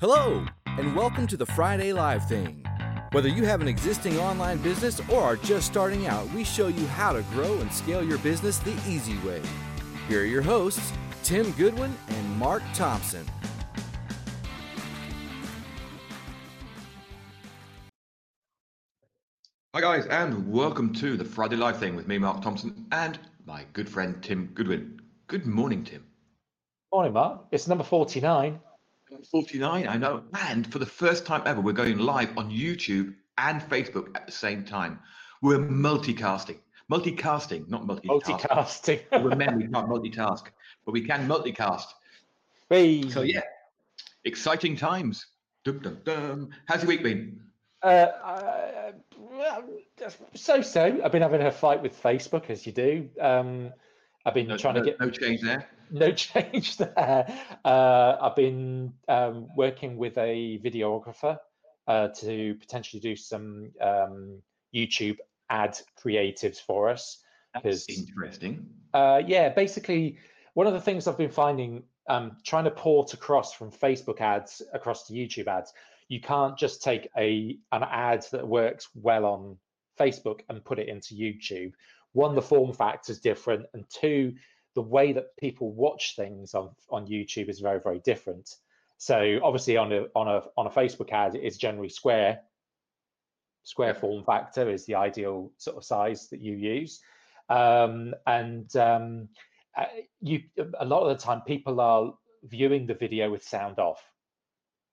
Hello, and welcome to the Friday Live Thing. Whether you have an existing online business or are just starting out, we show you how to grow and scale your business the easy way. Here are your hosts, Tim Goodwin and Mark Thompson. Hi, guys, and welcome to the Friday Live Thing with me, Mark Thompson, and my good friend Tim Goodwin. Good morning, Tim. Morning, Mark. It's number 49. 49, I know. And for the first time ever, we're going live on YouTube and Facebook at the same time. We're multicasting. Multicasting, not multitasking. Multicasting. Remember, we can't multitask, but we can multicast. Hey. So, yeah, exciting times. Dum, dum, dum. How's your week been? Uh, uh, so so. I've been having a fight with Facebook, as you do. Um, I've been No, trying no, to get no change there. no change there. Uh, I've been um, working with a videographer uh, to potentially do some um, YouTube ad creatives for us. That's interesting. Uh, yeah, basically, one of the things I've been finding, um, trying to port across from Facebook ads across to YouTube ads, you can't just take a an ad that works well on Facebook and put it into YouTube. One, the form factor is different, and two, the way that people watch things on on YouTube is very very different. So obviously, on a on a on a Facebook ad, it's generally square. Square form factor is the ideal sort of size that you use, um, and um, uh, you a lot of the time people are viewing the video with sound off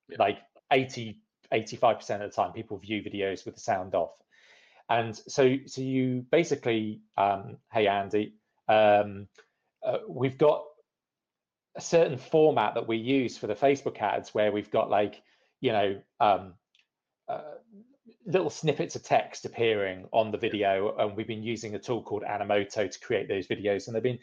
Yeah. like 80 85% of the time people view videos with the sound off and so so you basically um hey andy um uh, we've got a certain format that we use for the facebook ads where we've got like you know um uh, little snippets of text appearing on the video and we've been using a tool called animoto to create those videos and they've been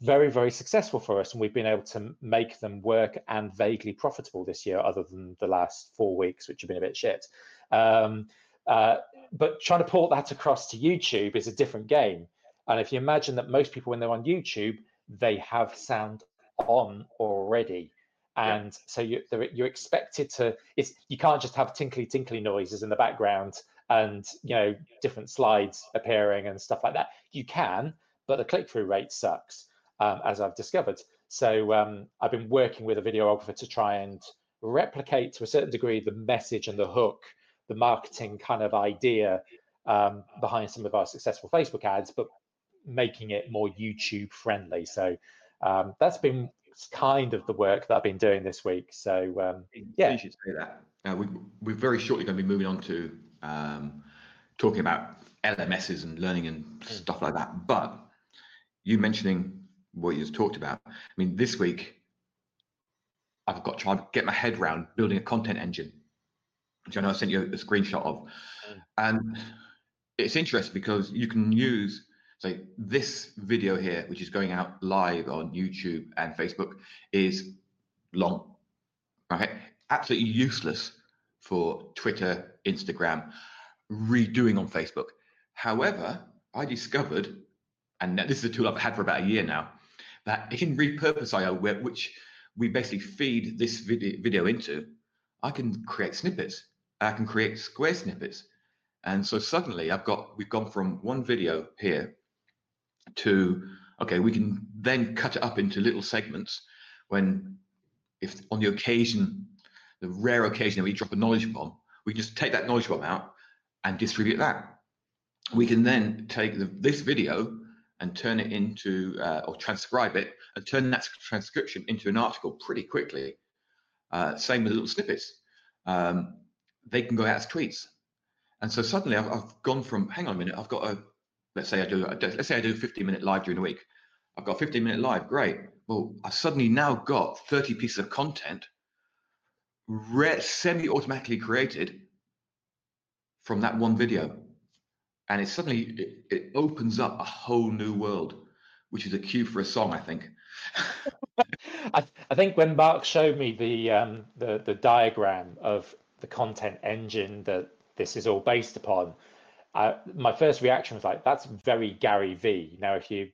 very very successful for us and we've been able to make them work and vaguely profitable this year other than the last four weeks which have been a bit shit. Um, uh, but trying to port that across to youtube is a different game and if you imagine that most people when they're on youtube they have sound on already Yeah. and so you, you're expected to it's you can't just have tinkly tinkly noises in the background and you know different slides appearing and stuff like that you can but the click-through rate sucks um, as I've discovered. So um, I've been working with a videographer to try and replicate to a certain degree the message and the hook, the marketing kind of idea um, behind some of our successful Facebook ads, but making it more YouTube friendly. So um, that's been kind of the work that I've been doing this week. So um, Yeah. You should say that. Uh, we, we're very shortly going to be moving on to um, talking about LMSs and learning and stuff like that. But you mentioning what you just talked about, I mean, this week I've got to try and get my head around building a content engine, which I know I sent you a screenshot of. Mm. And it's interesting because you can use, say, this video here, which is going out live on YouTube and Facebook, is long. Okay, absolutely useless for Twitter, Instagram, redoing on Facebook. However, I discovered, and this is a tool I've had for about a year now, that in Repurpose.io, where, which we basically feed this video into, I can create snippets. I can create square snippets. And so suddenly I've got, we've gone from one video here to, okay, we can then cut it up into little segments when, if on the occasion, the rare occasion that we drop a knowledge bomb, we just take that knowledge bomb out and distribute that. We can then take the, this video and turn it into, uh, or transcribe it and turn that transcription into an article pretty quickly. Uh, same with little snippets. Um, they can go out as tweets. And so suddenly I've, I've gone from, hang on a minute, I've got a, let's say I do, let's say I do a 15 minute live during the week. I've got a 15 minute live, great. Well, I suddenly now got 30 pieces of content re- semi-automatically created from that one video and it suddenly it, it opens up a whole new world which is a cue for a song i think I, I think when Mark showed me the, um, the the diagram of the content engine that this is all based upon, my first reaction was like, "That's very Gary V." Now, if you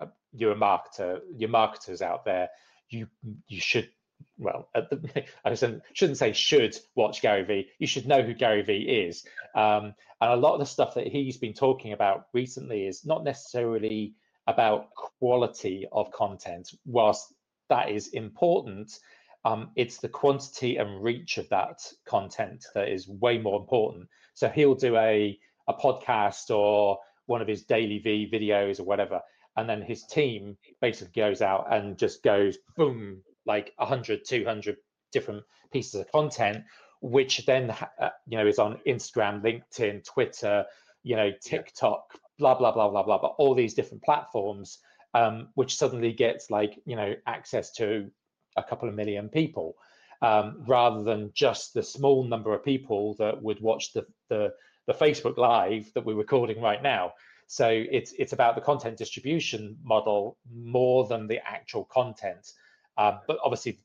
uh, you're a marketer, your marketers out there, you you should well, the, I shouldn't say should watch Gary Vee. You should know who Gary Vee is. Um, and a lot of the stuff that he's been talking about recently is not necessarily about quality of content, whilst that is important. Um, it's the quantity and reach of that content that is way more important. So he'll do a a podcast or one of his daily V videos or whatever, and then his team basically goes out and just goes boom like 100 200 different pieces of content which then uh, you know is on instagram linkedin twitter you know tiktok blah blah blah blah blah but all these different platforms um, which suddenly gets like you know access to a couple of million people um, rather than just the small number of people that would watch the, the the facebook live that we're recording right now so it's it's about the content distribution model more than the actual content. Um, but obviously,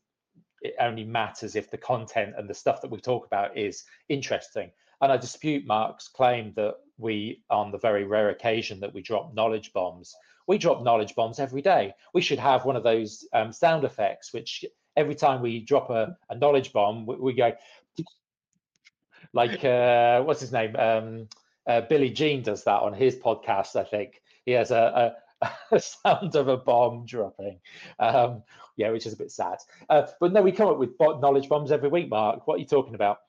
it only matters if the content and the stuff that we talk about is interesting. And I dispute Mark's claim that we, on the very rare occasion that we drop knowledge bombs, we drop knowledge bombs every day. We should have one of those um, sound effects, which every time we drop a, a knowledge bomb, we, we go like uh, what's his name? Um, uh, Billy Gene does that on his podcast. I think he has a, a, a sound of a bomb dropping. Um, yeah, which is a bit sad. Uh, but no, we come up with knowledge bombs every week. Mark, what are you talking about?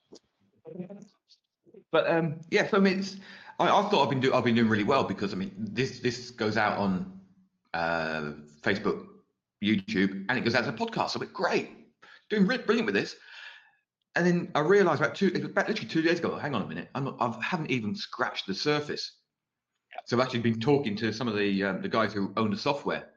But um, yeah, so I mean, it's, I, I thought I've been doing I've been doing really well because I mean this this goes out on uh, Facebook, YouTube, and it goes out as a podcast. So it's great, doing brilliant with this. And then I realized about two, about literally two days ago, hang on a minute, I'm not, I haven't even scratched the surface. So I've actually been talking to some of the um, the guys who own the software.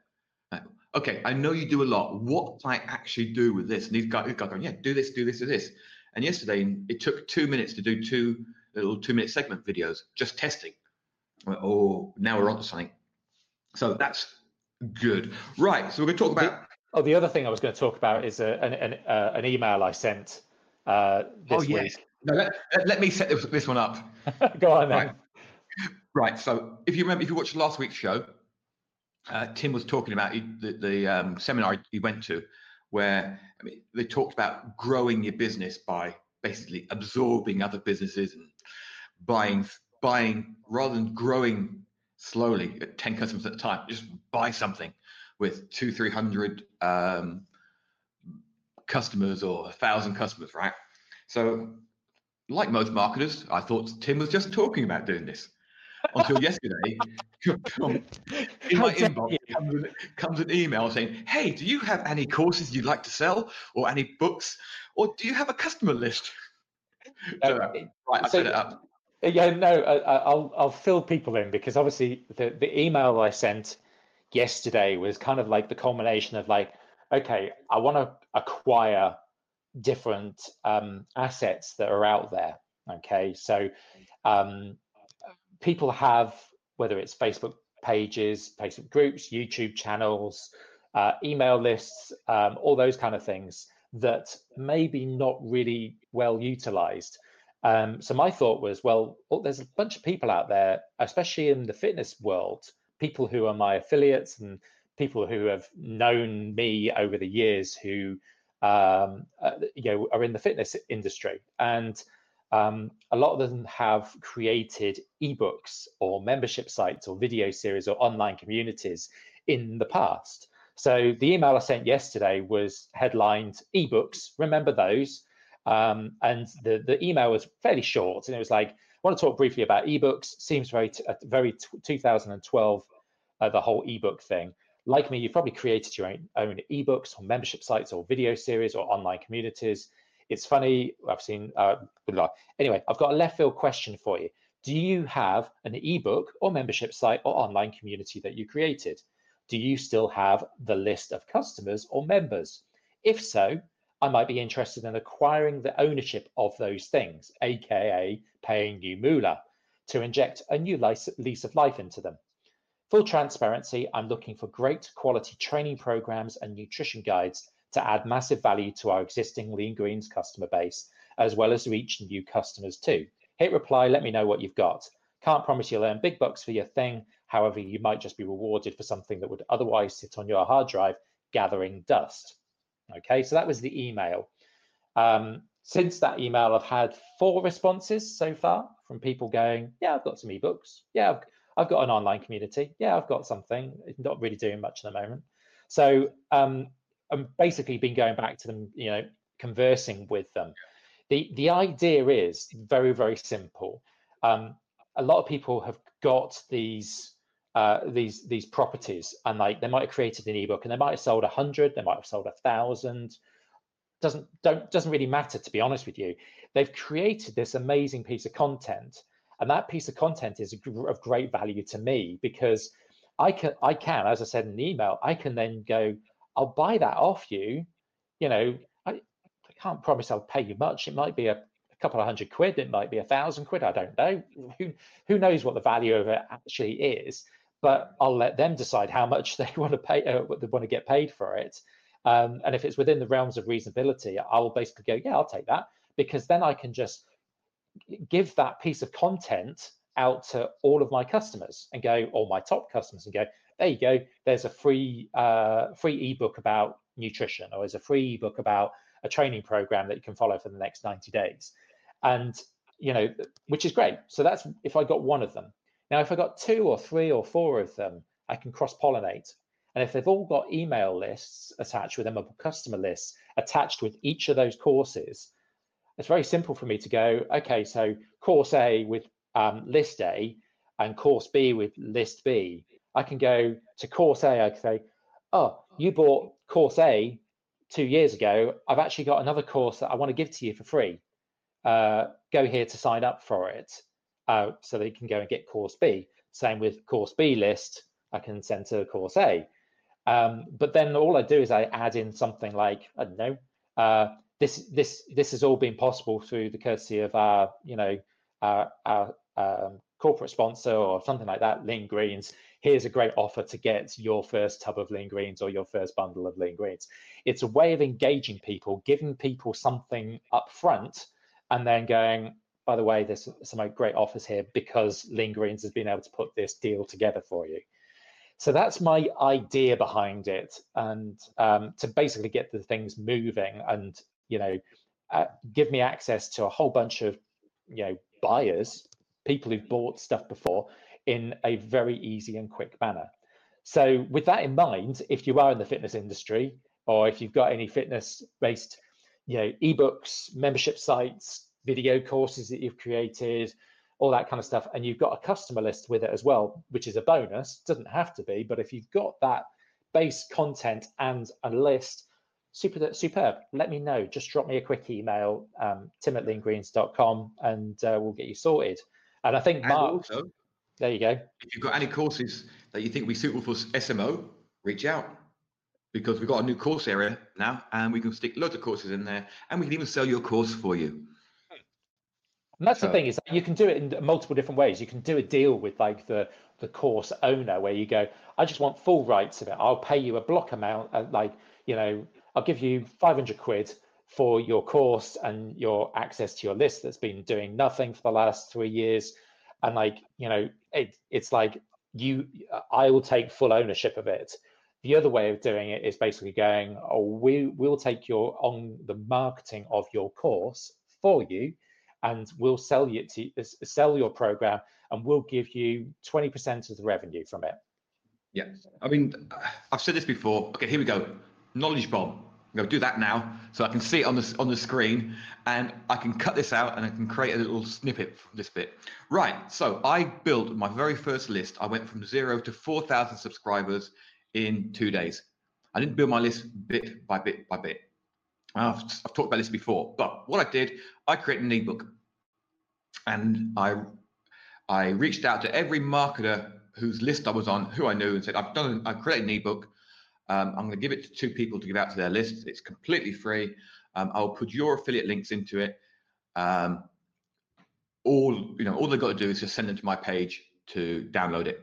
Like, okay, I know you do a lot. What can I actually do with this? And these guys, these guys going, yeah, do this, do this, do this. And yesterday, it took two minutes to do two little two minute segment videos, just testing. Oh, now we're on to something. So that's good. Right. So we're going to talk about. Oh, the other thing I was going to talk about is a, an, an, uh, an email I sent uh, this oh, yes. week. No, let, let, me set this, this one up. Go on then. Right. right. So if you remember, if you watched last week's show, uh, Tim was talking about the, the um, seminar he went to, where I mean, they talked about growing your business by basically absorbing other businesses and buying, buying rather than growing slowly at 10 customers at a time, just buy something with two, 300 um, customers or a thousand customers, right? So, like most marketers, I thought Tim was just talking about doing this until yesterday. in my inbox comes an, comes an email saying, "Hey, do you have any courses you'd like to sell, or any books, or do you have a customer list?" so, right, I so, set it up. Yeah, no, I, will I'll fill people in because obviously the the email I sent yesterday was kind of like the culmination of like okay, I want to acquire different um, assets that are out there. Okay, so um, people have whether it's Facebook pages, Facebook groups, YouTube channels, uh, email lists, um, all those kind of things that maybe not really well utilized. Um, so my thought was, well, oh, there's a bunch of people out there, especially in the fitness world, people who are my affiliates and people who have known me over the years who um, uh, you know are in the fitness industry. And um, a lot of them have created ebooks or membership sites or video series or online communities in the past. So the email i sent yesterday was headlined ebooks remember those um, and the, the email was fairly short and it was like i want to talk briefly about ebooks seems very very 2012 uh, the whole ebook thing like me, you've probably created your own, own ebooks or membership sites or video series or online communities. It's funny, I've seen, uh, anyway, I've got a left field question for you. Do you have an ebook or membership site or online community that you created? Do you still have the list of customers or members? If so, I might be interested in acquiring the ownership of those things, aka paying new moolah, to inject a new lease of life into them. Full transparency, I'm looking for great quality training programs and nutrition guides to add massive value to our existing Lean Greens customer base, as well as reach new customers too. Hit reply, let me know what you've got. Can't promise you'll earn big bucks for your thing. However, you might just be rewarded for something that would otherwise sit on your hard drive gathering dust. Okay, so that was the email. Um, since that email, I've had four responses so far from people going, "Yeah, I've got some ebooks. Yeah, I've, I've got an online community. Yeah, I've got something. Not really doing much at the moment." So um, I'm basically been going back to them, you know, conversing with them. The the idea is very very simple. Um, a lot of people have got these uh, these these properties, and like they might have created an ebook, and they might have sold a hundred, they might have sold a thousand. Doesn't don't doesn't really matter to be honest with you. They've created this amazing piece of content, and that piece of content is of great value to me because I can I can, as I said in the email, I can then go, I'll buy that off you. You know, I, I can't promise I'll pay you much. It might be a couple of hundred quid, it might be a thousand quid, I don't know. Who who knows what the value of it actually is? But I'll let them decide how much they want to pay, uh, they want to get paid for it. Um, and if it's within the realms of reasonability, I will basically go, yeah, I'll take that because then I can just give that piece of content out to all of my customers and go, or my top customers and go, there you go. There's a free uh, free ebook about nutrition, or there's a free ebook about a training program that you can follow for the next 90 days and you know which is great so that's if i got one of them now if i got two or three or four of them i can cross pollinate and if they've all got email lists attached with them or customer lists attached with each of those courses it's very simple for me to go okay so course a with um, list a and course b with list b. I can go to course a i can say oh you bought course a two years ago. I've actually got another course that i want to give to you for free. Uh, go here to sign up for it uh, so they can go and get course B. Same with course B list, I can send to course A. Um, but then all I do is I add in something like, I don't know, uh, this this this has all been possible through the courtesy of our, you know, our, our um, corporate sponsor or something like that, Lean Greens. Here's a great offer to get your first tub of lean greens or your first bundle of lean greens. It's a way of engaging people, giving people something up front and then going, by the way, there's some great offers here because Lean Greens has been able to put this deal together for you. So that's my idea behind it, and um, to basically get the things moving, and you know, uh, give me access to a whole bunch of you know buyers, people who've bought stuff before, in a very easy and quick manner. So with that in mind, if you are in the fitness industry, or if you've got any fitness-based you know ebooks membership sites video courses that you've created all that kind of stuff and you've got a customer list with it as well which is a bonus doesn't have to be but if you've got that base content and a list super superb. Let me know. Just drop me a quick email um, tim at leangreens.com and uh, we'll get you sorted. And i think and mark also, there you go. if you've got any courses that you think will be suitable for smo reach out because we've got a new course area now and we can stick loads of courses in there and we can even sell your course for you. And that's so, the thing is you can do it in multiple different ways. You can do a deal with like the the course owner where you go, I just want full rights of it. I'll pay you a block amount, uh, like you know, I'll give you 500 quid for your course and your access to your list that's been doing nothing for the last three years, and like you know, it, it's like you, I will take full ownership of it the other way of doing it is basically going, oh, we will take your on the marketing of your course for you, and we'll sell you to sell your program, and we'll give you 20% of the revenue from it. Yeah, I mean, I've said this before. Okay, here we go. Knowledge bomb. I'm going to do that now, so I can see it on the on the screen, and I can cut this out, and I can create a little snippet from this bit. Right. So I built my very first list. I went from zero to 4,000 subscribers in two days. I didn't build my list bit by bit by bit. I've, I've talked about this before, but what I did, I created an ebook, and I I reached out to every marketer whose list I was on, who I knew, and said, I've done, I've created an ebook. Um, I'm going to give it to two people to give out to their list. It's completely free. Um, I'll put your affiliate links into it. Um, all you know, all they've got to do is just send them to my page to download it.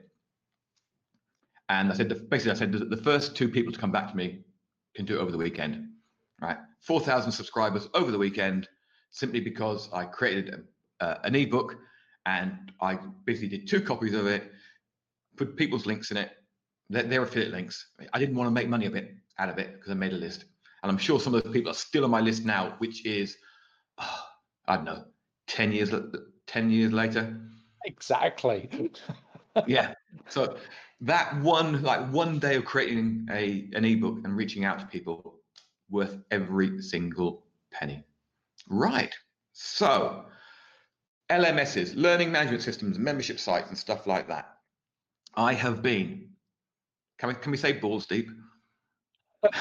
And I said, the, basically, I said the, first two people to come back to me can do it over the weekend, right? 4,000 subscribers over the weekend, simply because I created uh, an ebook and I basically did two copies of it, put people's links in it. They're, they're affiliate links. I didn't want to make money of it out of it because I made a list. and I'm sure some of those people are still on my list now, which is, oh, I don't know, 10 years, 10 years later. Exactly. yeah. So that one, like one day of creating a an ebook and reaching out to people, worth every single penny. Right. So LMSs, learning management systems, membership sites, and stuff like that. I have been. Can we can we say balls deep?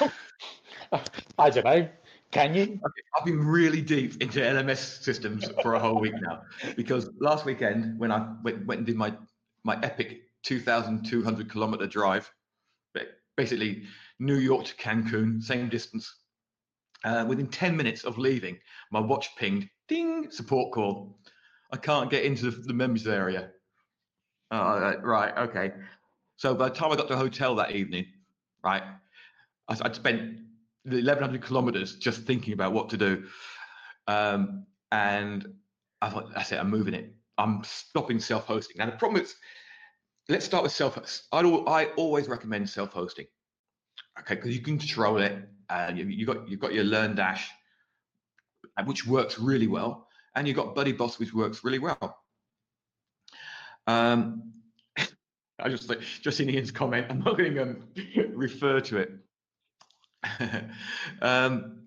I don't know. Can you? Okay, I've been really deep into LMS systems for a whole week now because last weekend when I went, went and did my my epic 2,200 kilometer drive, basically New York to Cancun, same distance. Uh, within 10 minutes of leaving, my watch pinged, ding, support call. I can't get into the, the members area. Uh, right, okay. So by the time I got to the hotel that evening, right, I, I'd spent the 1100 kilometers just thinking about what to do. Um, and I thought, that's it, I'm moving it. I'm stopping self hosting. Now, the problem is, let's start with self I, I always recommend self hosting. Okay, because you can control it. Uh, you, you got, you've got your Learn Dash, which works really well. And you've got Buddy Boss, which works really well. Um, I just like just seen Ian's comment. I'm not going to um, refer to it. um,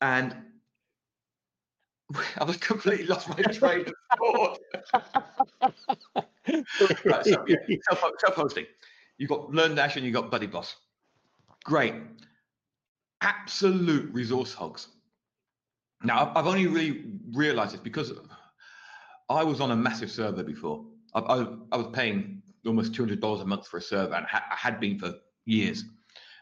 and I was completely lost my train of thought. right, so, yeah, self, self-hosting. You've got LearnDash and you've got Buddy Boss. Great. Absolute resource hogs. Now, I've only really realized this because I was on a massive server before. I, I, I was paying almost $200 a month for a server and I had been for years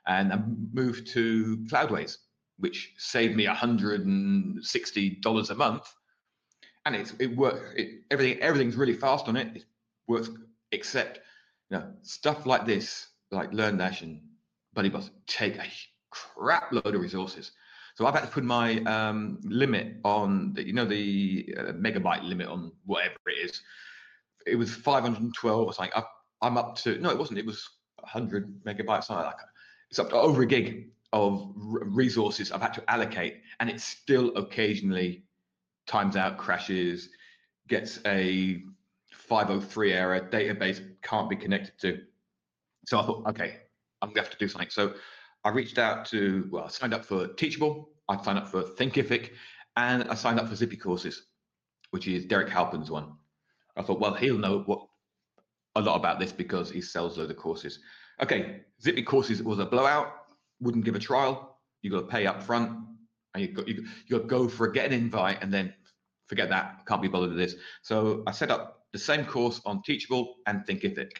and I moved to Cloudways, which saved me $160 a month. And it's, it works. It, everything everything's really fast on it. It works, except you know stuff like this, like LearnDash and BuddyBoss, take a crap load of resources. So I've had to put my um, limit on, the, you know, the uh, megabyte limit on whatever it is. It was 512 or something. I, I'm up to no, it wasn't. It was 100 megabytes, something like it's up to over a gig of resources I've had to allocate, and it still occasionally times out, crashes, gets a 503 error, database can't be connected to. So I thought, okay, I'm gonna have to do something. So I reached out to, well, I signed up for Teachable, I signed up for Thinkific, and I signed up for Zippy Courses, which is Derek Halpern's one. I thought, well, he'll know what a lot about this because he sells loads of courses. Okay, Zippy courses was a blowout. Wouldn't give a trial. You got to pay up front, and you got you, got to go for a get an invite, and then forget that. Can't be bothered with this. So I set up the same course on Teachable and Thinkific.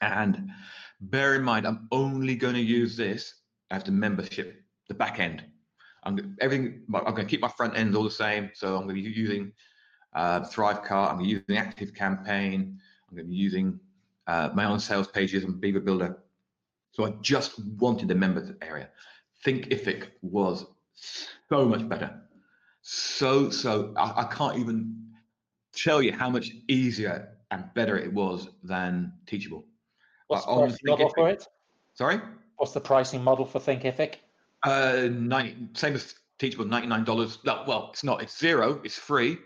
And bear in mind, I'm only going to use this as the membership, the back end. I'm everything. I'm going to keep my front end all the same. So I'm going to be using uh, Thrivecart. I'm going to be using Active Campaign. I'm going to be using uh, my own sales pages and Beaver Builder. So I just wanted the members area. Thinkific was so much better. So, so I, I can't even tell you how much easier and better it was than Teachable. What's the pricing model for it? Sorry? What's the pricing model for Thinkific? Uh, 90, same as Teachable, $99. No, well, it's not. It's zero. It's free.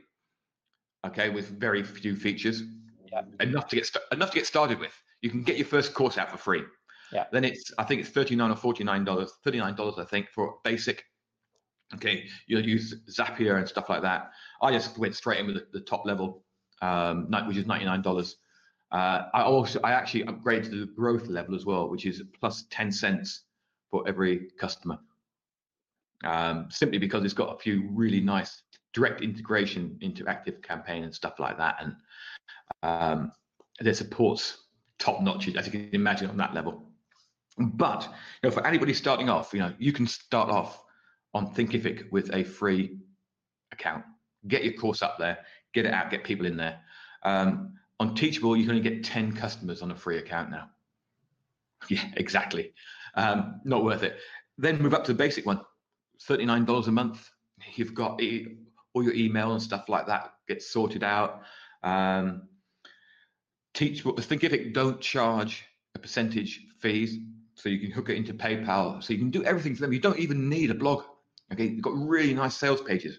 Okay, with very few features yeah. enough to get st- enough to get started with. You can get your first course out for free. Yeah. Then it's I think it's thirty nine or forty nine dollars, thirty nine dollars I think for basic. Okay, you'll use Zapier and stuff like that. I just went straight in with the, the top level, um, which is ninety nine dollars. Uh, I also I actually upgraded to the growth level as well, which is plus ten cents for every customer. Um, simply because it's got a few really nice direct integration into Active Campaign and stuff like that, and um, their support's top notch, as you can imagine, on that level. But you know, for anybody starting off, you know, you can start off on Thinkific with a free account. Get your course up there, get it out, get people in there. Um, on Teachable, you can only get 10 customers on a free account now. Yeah, exactly. Um, not worth it. Then move up to the basic one, $39 a month. You've got all your email and stuff like that gets sorted out. Um, teach what the it don't charge a percentage fees. so you can hook it into PayPal, so you can do everything for them. You don't even need a blog. Okay, you've got really nice sales pages.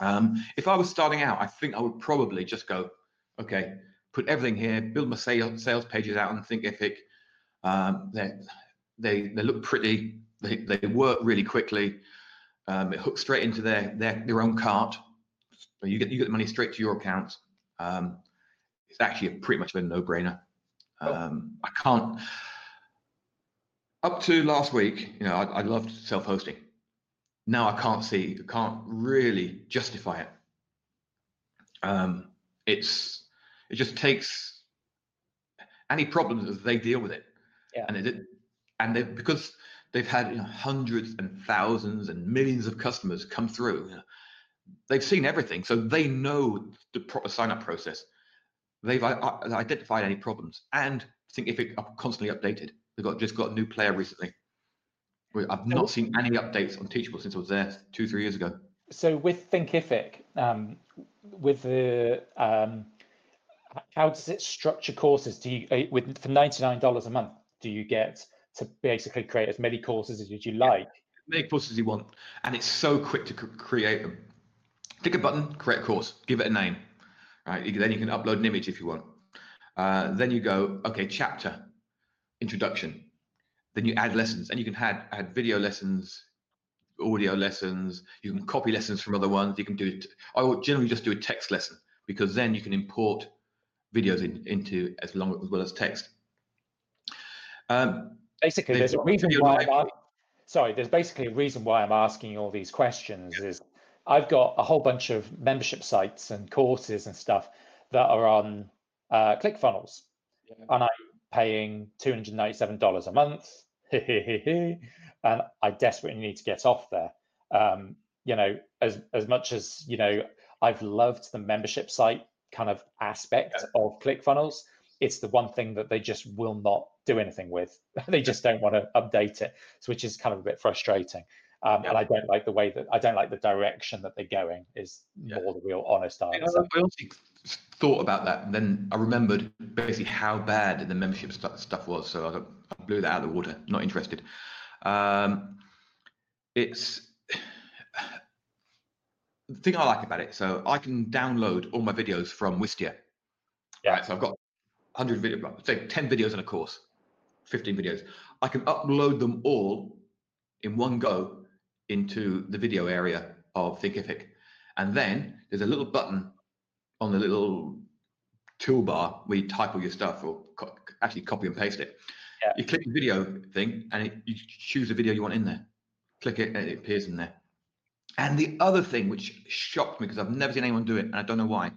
Um, if I was starting out, I think I would probably just go, okay, put everything here, build my sales sales pages out on Thinkific. Um, they they they look pretty. They they work really quickly. Um, it hooks straight into their their their own cart. So you get you get the money straight to your account. Um, it's actually a pretty much a no-brainer. Oh. Um, I can't. Up to last week, you know, I, I loved self-hosting. Now I can't see, I can't really justify it. Um, it's it just takes any problems as they deal with it, Yeah. and it and they because they've had you know, hundreds and thousands and millions of customers come through. you know, they've seen everything, so they know the proper sign-up process. They've i- identified any problems, and Thinkific are constantly updated. They've got just got a new player recently. I've not seen any updates on Teachable since I was there two, three years ago. So with Thinkific, um, with the um, how does it structure courses? Do you uh, with for ninety nine dollars a month? Do you get to basically create as many courses as you like? Make courses you want, and it's so quick to create them. Click a button, create a course, give it a name. Right, then you can upload an image if you want. Uh, then you go, okay, chapter, introduction. Then you add lessons, and you can add add video lessons, audio lessons. You can copy lessons from other ones. You can do. it. I would generally just do a text lesson because then you can import videos in, into as long as well as text. Um, Basically, there's a reason why I'm library. sorry. There's basically a reason why I'm asking all these questions. Is I've got a whole bunch of membership sites and courses and stuff that are on uh, ClickFunnels, and I'm paying two hundred ninety-seven dollars a month, and I desperately need to get off there. Um, you know, as as much as you know, I've loved the membership site kind of aspect of ClickFunnels. It's the one thing that they just will not do anything with. they just don't want to update it, so which is kind of a bit frustrating. Um, Yeah. And I don't like the way that I don't like the direction that they're going. Is Yeah. more the real honest I, answer. I honestly thought about that, and then I remembered basically how bad the membership stuff, stuff was. So I, I blew that out of the water. Not interested. Um, it's the thing I like about it. So I can download all my videos from Wistia. Yeah. Right. So I've got 100 video, say 10 videos in a course, 15 videos. I can upload them all in one go into the video area of Thinkific. And then there's a little button on the little toolbar where you type all your stuff or co- actually copy and paste it. Yeah. You click the video thing and it, you choose the video you want in there. Click it and it appears in there. And the other thing which shocked me because I've never seen anyone do it and I don't know why.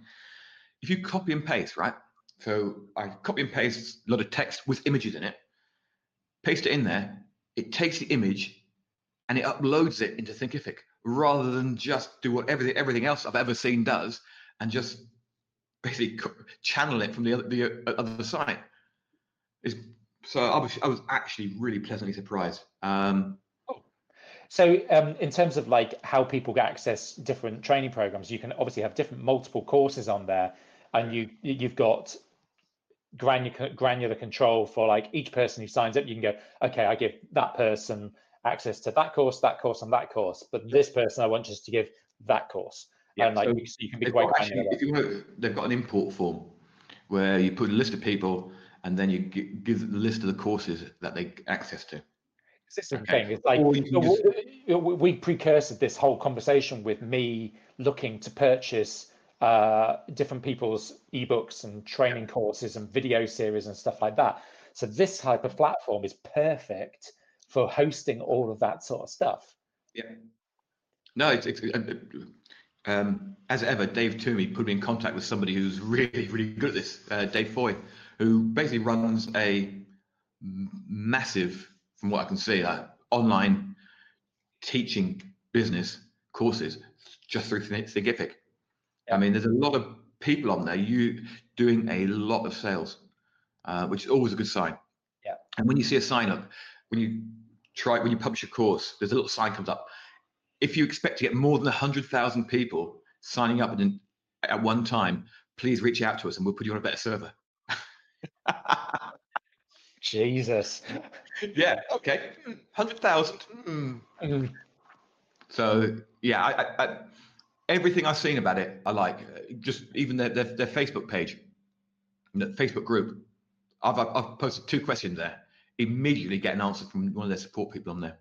If you copy and paste, right? So I copy and paste a lot of text with images in it, paste it in there, it takes the image and it uploads it into Thinkific rather than just do what everything everything else I've ever seen does and just basically channel it from the other the other side. It's, so I was I was actually really pleasantly surprised. Um, So, um, in terms of like how people get access different training programs, you can obviously have different multiple courses on there, and you you've got granular granular control for like each person who signs up. You can go, okay, I give that person access to that course, that course, and that course, but this person I want just to give that course, and like so you, so you can be quite actually, granular. if you want, they've got an import form where you put a list of people and then you give the list of the courses that they access to. This the Okay. thing. It's like you can w- just- w- we precursored this whole conversation with me looking to purchase uh, different people's ebooks and training courses and video series and stuff like that. So this type of platform is perfect for hosting all of that sort of stuff. Yeah. No, it's, it's um, as ever. Dave Toomey put me in contact with somebody who's really, really good at this. Uh, Dave Foy, who basically runs a massive, from what I can see, uh, online teaching business courses just through Think- Thinkific. I mean, there's a lot of people on there. You doing a lot of sales, uh, which is always a good sign. Yeah. And when you see a sign up, when you try when you publish a course, there's a little sign comes up. If you expect to get more than hundred thousand people signing up in, at one time, please reach out to us and we'll put you on a better server. Jesus. yeah. Okay. Hundred thousand. Mm. Mm. So yeah, I, I, everything I've seen about it, I like. Just even their their, their Facebook page, the Facebook group. I've, I've posted two questions there. Immediately get an answer from one of their support people on there,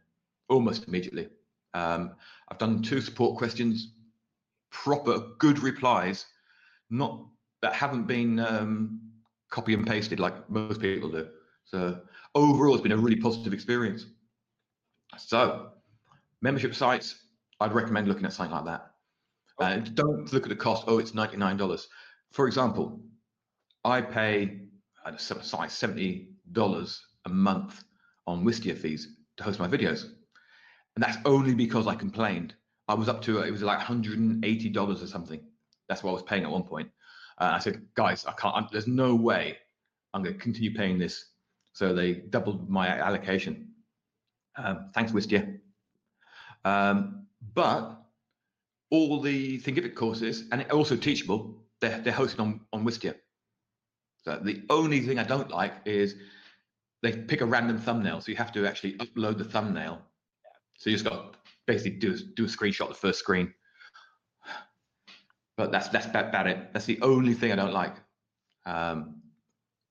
almost immediately. Um, I've done two support questions, proper good replies, not that haven't been um, copy and pasted like most people do. So overall, it's been a really positive experience. So membership sites, I'd recommend looking at something like that. Uh, don't look at the cost. Oh, it's ninety nine dollars. For example, I pay at a site seventy dollars a month on Wistia fees to host my videos, and that's only because I complained. I was up to it was like one hundred and eighty dollars or something. That's what I was paying at one point. Uh, I said, guys, I can't. I'm, there's no way I'm going to continue paying this. So they doubled my allocation. Um, thanks, Wistia. Um, but all the Thinkific courses and also Teachable, they're, they're hosted on, on Wistia. So the only thing I don't like is they pick a random thumbnail. So you have to actually upload the thumbnail. So you just got basically do, do a screenshot of the first screen. But that's that's about it. That's the only thing I don't like. Um,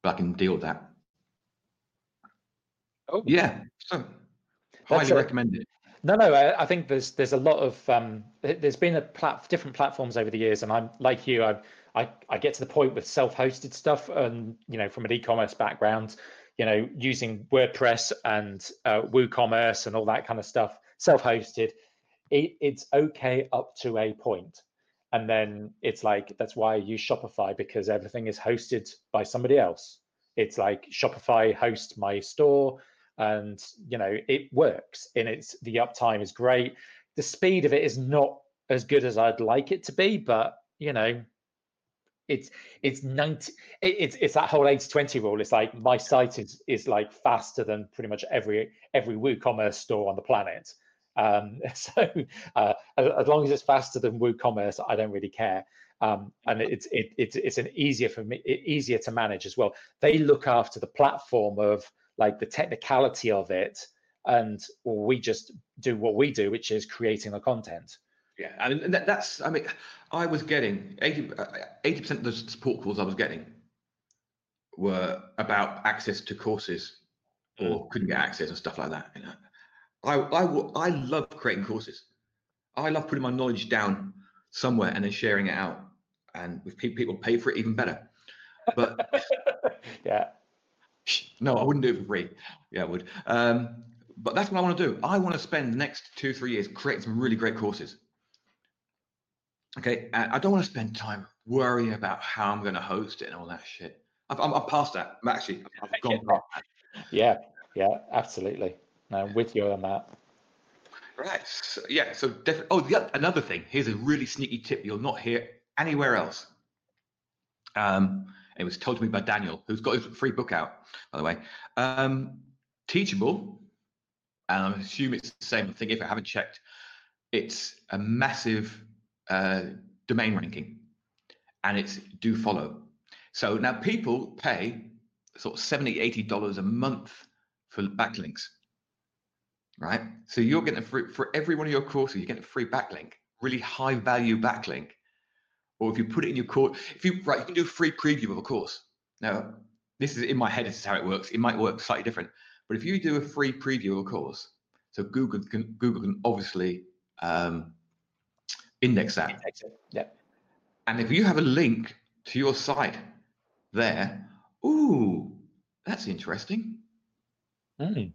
but I can deal with that. Oh yeah. So highly recommend it. No, no. I, I, think there's there's a lot of um, there's been a plat- different platforms over the years, and I'm like you. I, I I get to the point with self-hosted stuff, and you know, from an e-commerce background, you know, using WordPress and uh, WooCommerce and all that kind of stuff, self-hosted. It, it's okay up to a point, and then it's like that's why I use Shopify because everything is hosted by somebody else. It's like Shopify hosts my store and you know it works and it's the uptime is great. The speed of it is not as good as i'd like it to be but you know it's it's 90 it's it's that whole 80 20 rule. It's like my site is is like faster than pretty much every every woocommerce store on the planet. Um so uh, as long as it's faster than woocommerce i don't really care. Um, and it's it, it's it's an easier for me easier to manage as well. They look after the platform of like the technicality of it and we just do what we do which is creating the content. Yeah I mean that's i mean i was getting 80 percent of the support calls i was getting were about access to courses or mm. couldn't get access and stuff like that you know. I, I i love creating courses. I love putting my knowledge down somewhere and then sharing it out and if people pay for it even better. But yeah no, I wouldn't do it for free. Yeah, I would. Um, but that's what I want to do. I want to spend the next two, three years creating some really great courses. Okay, I don't want to spend time worrying about how I'm going to host it and all that shit. I've, I'm, I'm past that. I'm actually, I've gone past that. Yeah, yeah, absolutely. No, I'm with you on that. Right. So, yeah. So, definitely. oh, the, another thing. Here's a really sneaky tip you'll not hear anywhere else. Um, it was told to me by Daniel, who's got his free book out, by the way. Um, Teachable, and I assume it's the same thing if I haven't checked. It's a massive uh, domain ranking, and it's do follow. So now people pay sort of 70 80 dollars a month for backlinks right so you're getting free for every one of your courses you're getting a free backlink really high value backlink or if you put it in your course, if you right, you can do a free preview of a course. Now, this is in my head. This is how it works. It might work slightly different, but if you do a free preview of a course, so Google can Google can obviously um, index that. Index it. Yeah. And if you have a link to your site there, ooh, that's interesting. Mm.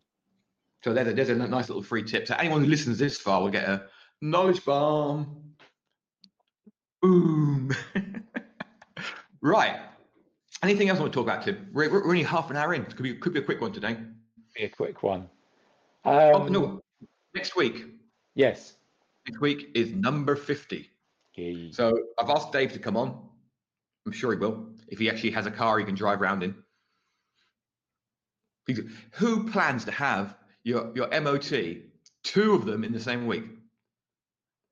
So there's a, there's a nice little free tip. So anyone who listens this far will get a knowledge bomb. Boom. right. Anything else I want to talk about, Tim? We're, we're, only half an hour in. Could be could be a quick one today. Be a quick one. Oh, um, oh no. Next week. Yes. Next week is number fifty. Okay. So I've asked Dave to come on. I'm sure he will. If he actually has a car he can drive around in. Who plans to have your, your MOT, two of them in the same week?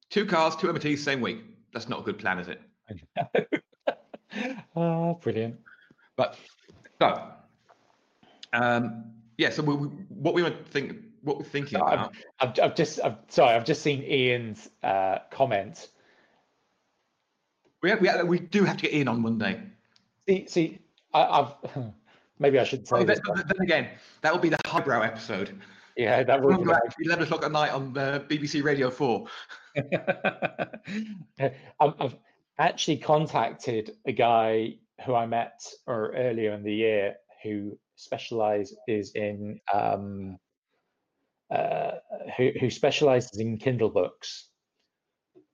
Two cars, two MOTs, same week that's not a good plan, is it? oh, brilliant. But so Um, yeah. So we, what we were think, what we're thinking So about. I've, I've, I've just, I've, sorry, I've just seen Ian's uh, comment. We, have, we, have, we do have to get Ian on Monday. See, see, I, I've maybe I should say Oh, this. then, then again, that will be the highbrow episode. Yeah, that would be 11 o'clock at night on uh, BBC Radio 4. I've, I've actually contacted a guy who I met or earlier in the year who specializes in um, uh, who, who specializes in Kindle books,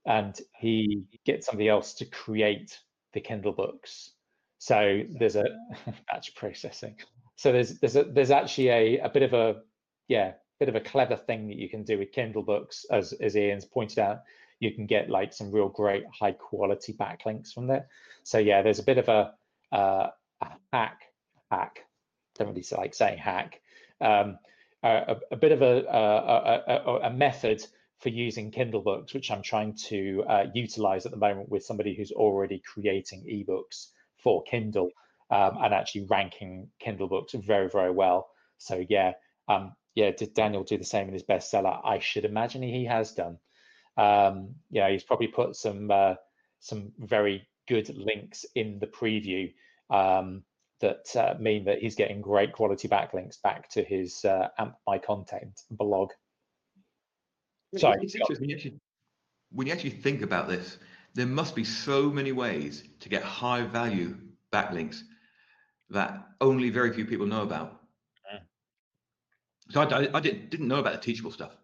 and he gets somebody else to create the Kindle books. So there's a batch processing. So there's there's a there's actually a, a bit of a yeah bit of a clever thing that you can do with Kindle books, as as Ian's pointed out. You can get like some real great high quality backlinks from there. So yeah, there's a bit of a, uh, a hack hack. Don't really like saying hack. Um, a, a bit of a, a, a, method for using Kindle books, which I'm trying to uh, utilize at the moment with somebody who's already creating ebooks for Kindle um, and actually ranking Kindle books very, very well. So yeah, um, yeah, did Daniel do the same in his bestseller? I should imagine he has done. Um, yeah, he's probably put some uh, some very good links in the preview um, that uh, mean that he's getting great quality backlinks back to his uh, Amp My Content blog. Sorry, It's interesting. When you, actually, when you actually think about this, there must be so many ways to get high value backlinks that only very few people know about. So I, I, I did, didn't know about the teachable stuff.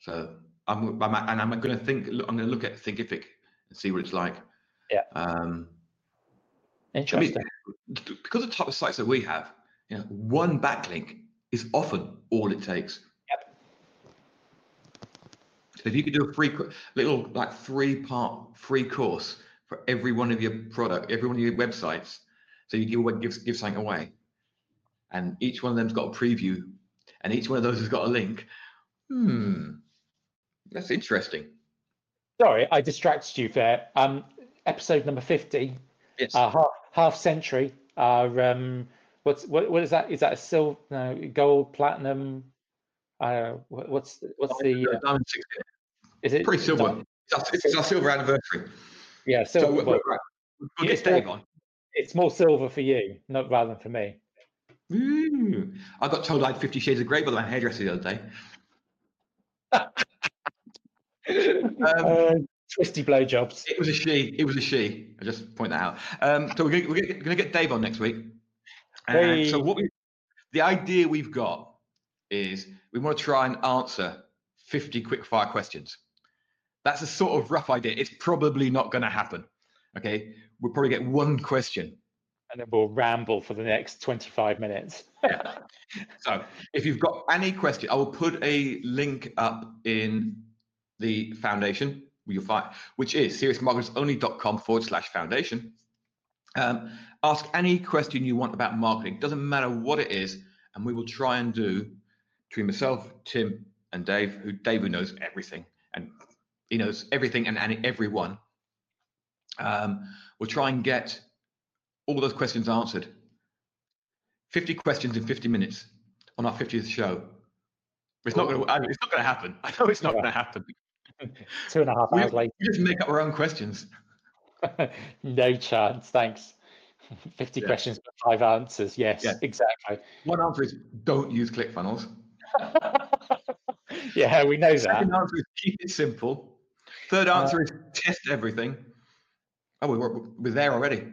So I'm, I'm and I'm going to think. look- I'm going to look at Thinkific and see what it's like. Yeah. Um, I mean, Interesting. because of the type of sites that we have, you know, one backlink is often all it takes. Yep. So if you could do a free, little like three-part free course for every one of your product, every one of your websites, so you give away, give give something away, and each one of them's got a preview, and each one of those has got a link. Hmm, that's interesting. Sorry, I distracted you there. Um, episode number 50, Yes. uh, half, half century. Our um, what's what? What is that? Is that a silver, no, gold, platinum? Uh, what, what's what's the? Uh, Diamond 60. is it Pretty silver. It's our, it's our silver anniversary. Yeah, So silver. we're, well, we'll it's get Dave on. it's more silver for you, not rather than for me. Ooh. I got told I had Fifty Shades of Grey by my hairdresser the other day. uh, twisty blowjobs. It was a she. It was a she. I just point that out. Um, so we're going to get Dave on next week. And so what we, the idea we've got is we want to try and answer 50 quick fire questions. That's a sort of rough idea. It's probably not going to happen. Okay, we'll probably get one question. And then we'll ramble for the next 25 minutes. So if you've got any question, I will put a link up in the foundation you'll find, which is seriousmarketersonly.com forward slash foundation. Um, ask any question you want about marketing. Doesn't matter what it is, and we will try and do between myself, Tim, and Dave, who Dave knows everything, and he knows everything and, and everyone. Um, we'll try and get all those questions answered 50 questions in 50 minutes on our 50th show. It's not going to. It's not going to happen. I know it's not Yeah. going to happen. Two and a half We, hours later. we just make up our own questions. no chance. Thanks. 50 Yeah. questions, five answers. Yes, Yeah. exactly. One answer is don't use ClickFunnels. yeah, we know that. Second answer is keep it simple. Third Uh, answer is test everything. Oh, we we're, we're there already.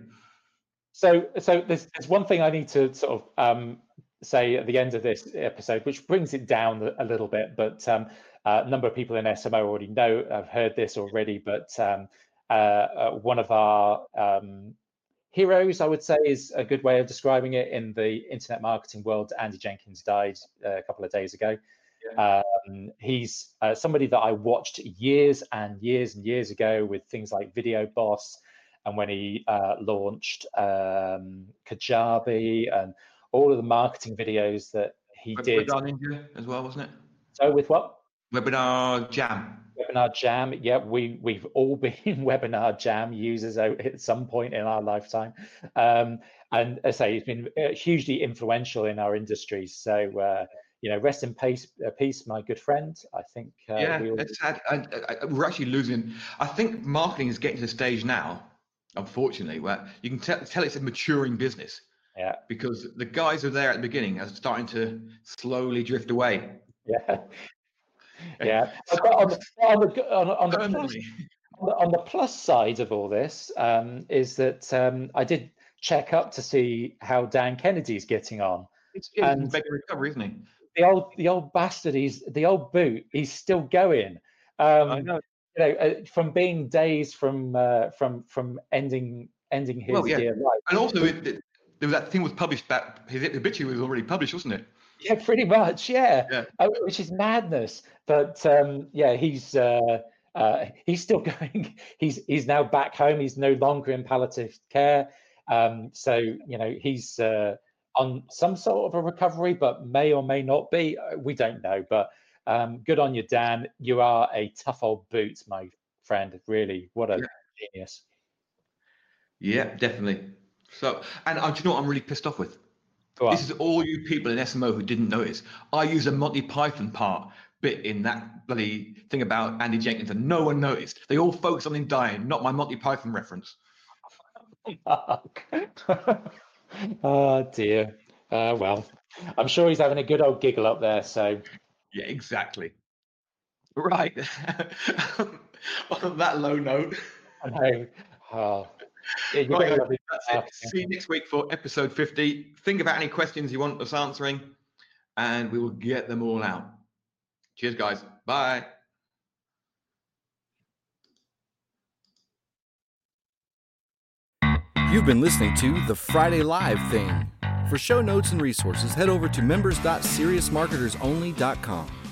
So, so there's, there's one thing I need to sort of um, say at the end of this episode, which brings it down a- little bit. But um, uh, a number of people in SMO already know, I've heard this already. But um, uh, uh, one of our um, heroes, I would say, is a good way of describing it in the internet marketing world. Andy Jenkins died uh, a couple of days ago. Um, he's uh, somebody that I watched years and years and years ago with things like Video Boss, and when he uh, launched um, Kajabi and all of the marketing videos that he Web- did. Webinar Ninja as well, wasn't it? So with what? Webinar Jam. Webinar Jam. Yeah, we we've all been Webinar Jam users at some point in our lifetime, um, and as I say, it's been uh, hugely influential in our industry. So. Uh, you know, rest in peace, uh, peace, my good friend. I think. Uh, yeah, we all... it's sad. I, I, we're actually losing. I think marketing is getting to the stage now, unfortunately, where you can tell, tell it's a maturing business. Yeah. Because the guys who are there at the beginning are starting to slowly drift away. Yeah. Yeah. on, the, on, the, on, on, the plus, on the plus side of all this um, is that um, I did check up to see how Dan Kennedy's getting on. It's, it's and making recovery, isn't he? The old, the old bastard. He's the old boot. He's still going. Um, I know. You know, uh, from being days from uh, from from ending ending his well, yeah. life. And also, it, it, there was that thing was published that his obituary was already published, wasn't it? Yeah, pretty much. Yeah, yeah. Uh, which is madness. But um, yeah, he's uh, uh, he's still going. He's he's now back home. He's no longer in palliative care. Um, so you know he's uh, on some sort of a recovery, but may or may not be. We don't know. But um, good on you, Dan. You are a tough old boot, my friend. Really, what a yeah. genius. Yeah, definitely. So, and uh, do you know what I'm really pissed off with? This is all you people in SMO who didn't notice. I use a Monty Python part bit in that bloody thing about Andy Jenkins, and no one noticed. They all focus on him dying, not my Monty Python reference. oh dear. Uh, well, I'm sure he's having a good old giggle up there. So. Yeah, exactly. Right. on that low note. I know. Oh, yeah, right, that's it. See you next week for episode 50. Think about any questions you want us answering, and we will get them all out. Cheers, guys. Bye. You've been listening to the Friday Live thing. For show notes and resources, head over to members.seriousmarketersonly.com.